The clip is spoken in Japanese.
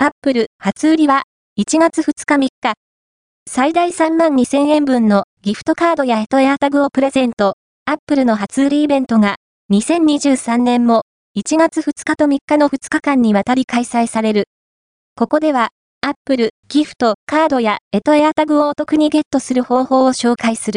アップル初売りは1月2日3日。最大3万2000円分のギフトカードやエトエアタグをプレゼント。アップルの初売りイベントが2023年も1月2日と3日の2日間にわたり開催される。ここでは、アップル、ギフト、カードやエトエアタグをお得にゲットする方法を紹介する。